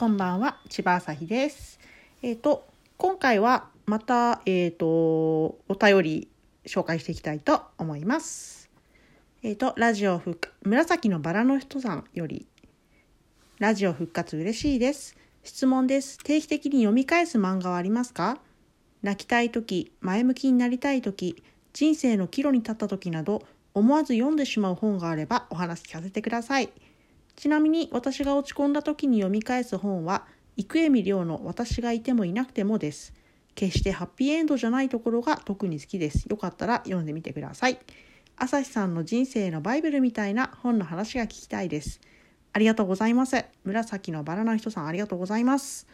こんばんは、千葉朝日です。えっ、と、今回はまた、えっ、と、お便り紹介していきたいと思います。えっ、と、ラジオ復活、紫のバラの人さんより、ラジオ復活嬉しいです。質問です。定期的に読み返す漫画はありますか？泣きたい時、前向きになりたい時、人生の岐路に立った時など、思わず読んでしまう本があればお話聞かせてください。ちなみに私が落ち込んだ時に読み返す本は生恵亮の私がいてもいなくてもです。決してハッピーエンドじゃないところが特に好きです。よかったら読んでみてください。朝日さんの人生のバイブルみたいな本の話が聞きたいです。ありがとうございます。紫のバラの人さんありがとうございます。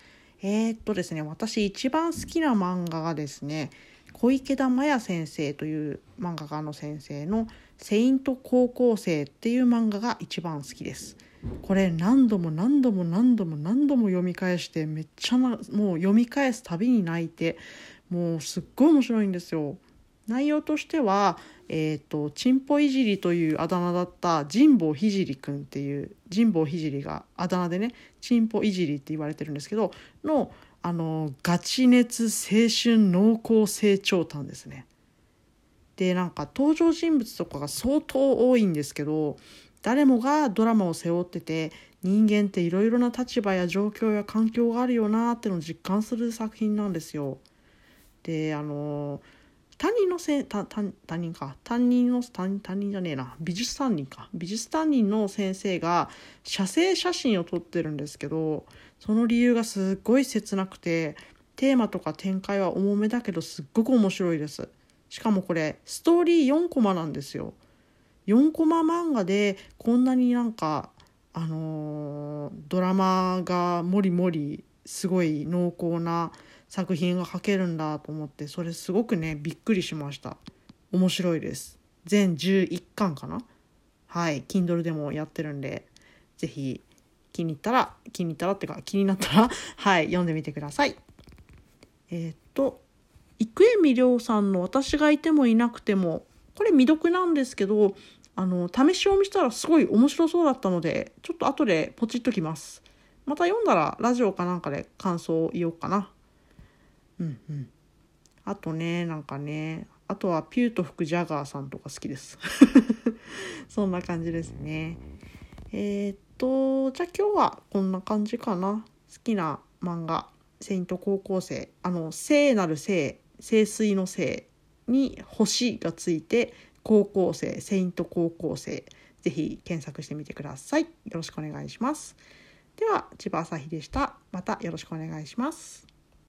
えー、っとですね、私一番好きな漫画がですね、小池田麻也先生という漫画家の先生の「セイント高校生」っていう漫画が一番好きです。これ何度も何度も何度も何度も読み返してめっちゃなもう読み返すたびに泣いてもうすっごい面白いんですよ。内容としては、えーと、チンポいじりというあだ名だった神保ひじりくんっていう神保ひじりがあだ名でねチンポいじりって言われてるんですけどのあのガチ熱青春濃厚成長譚ですね。でなんか登場人物とかが相当多いんですけど誰もがドラマを背負ってて人間っていろいろな立場や状況や環境があるよなってのを実感する作品なんですよ。であの担任のせ担担任か。担任の担担任じゃねえな。美術担任か。美術担任の先生が写生写真を撮ってるんですけどその理由がすっごい切なくてテーマとか展開は重めだけどすっごく面白いです。しかもこれストーリー4コマなんですよ。4コマ漫画でこんなになんかあのー、ドラマがもりもりすごい濃厚な作品が書けるんだと思ってそれすごくねびっくりしました。面白いです。全11巻かな？はい Kindle でもやってるんで是非気に入ったら気に入ったらってか気になったら はい読んでみてください。えー、っと生恵亮さんの「私がいてもいなくても」これ未読なんですけどあの試し読みしたらすごい面白そうだったのでちょっと後でポチっときます。また読んだらラジオかなんかで感想を言おうかな。うんうん。あとねなんかねあとはピューと吹くジャガーさんとか好きです。そんな感じですね。えー、っとじゃあ今日はこんな感じかな。好きな漫画「セイント高校生」あの聖なる聖聖水の聖に星がついて高校生セイント高校生ぜひ検索してみてください。よろしくお願いします。では千葉朝日でした。またよろしくお願いします。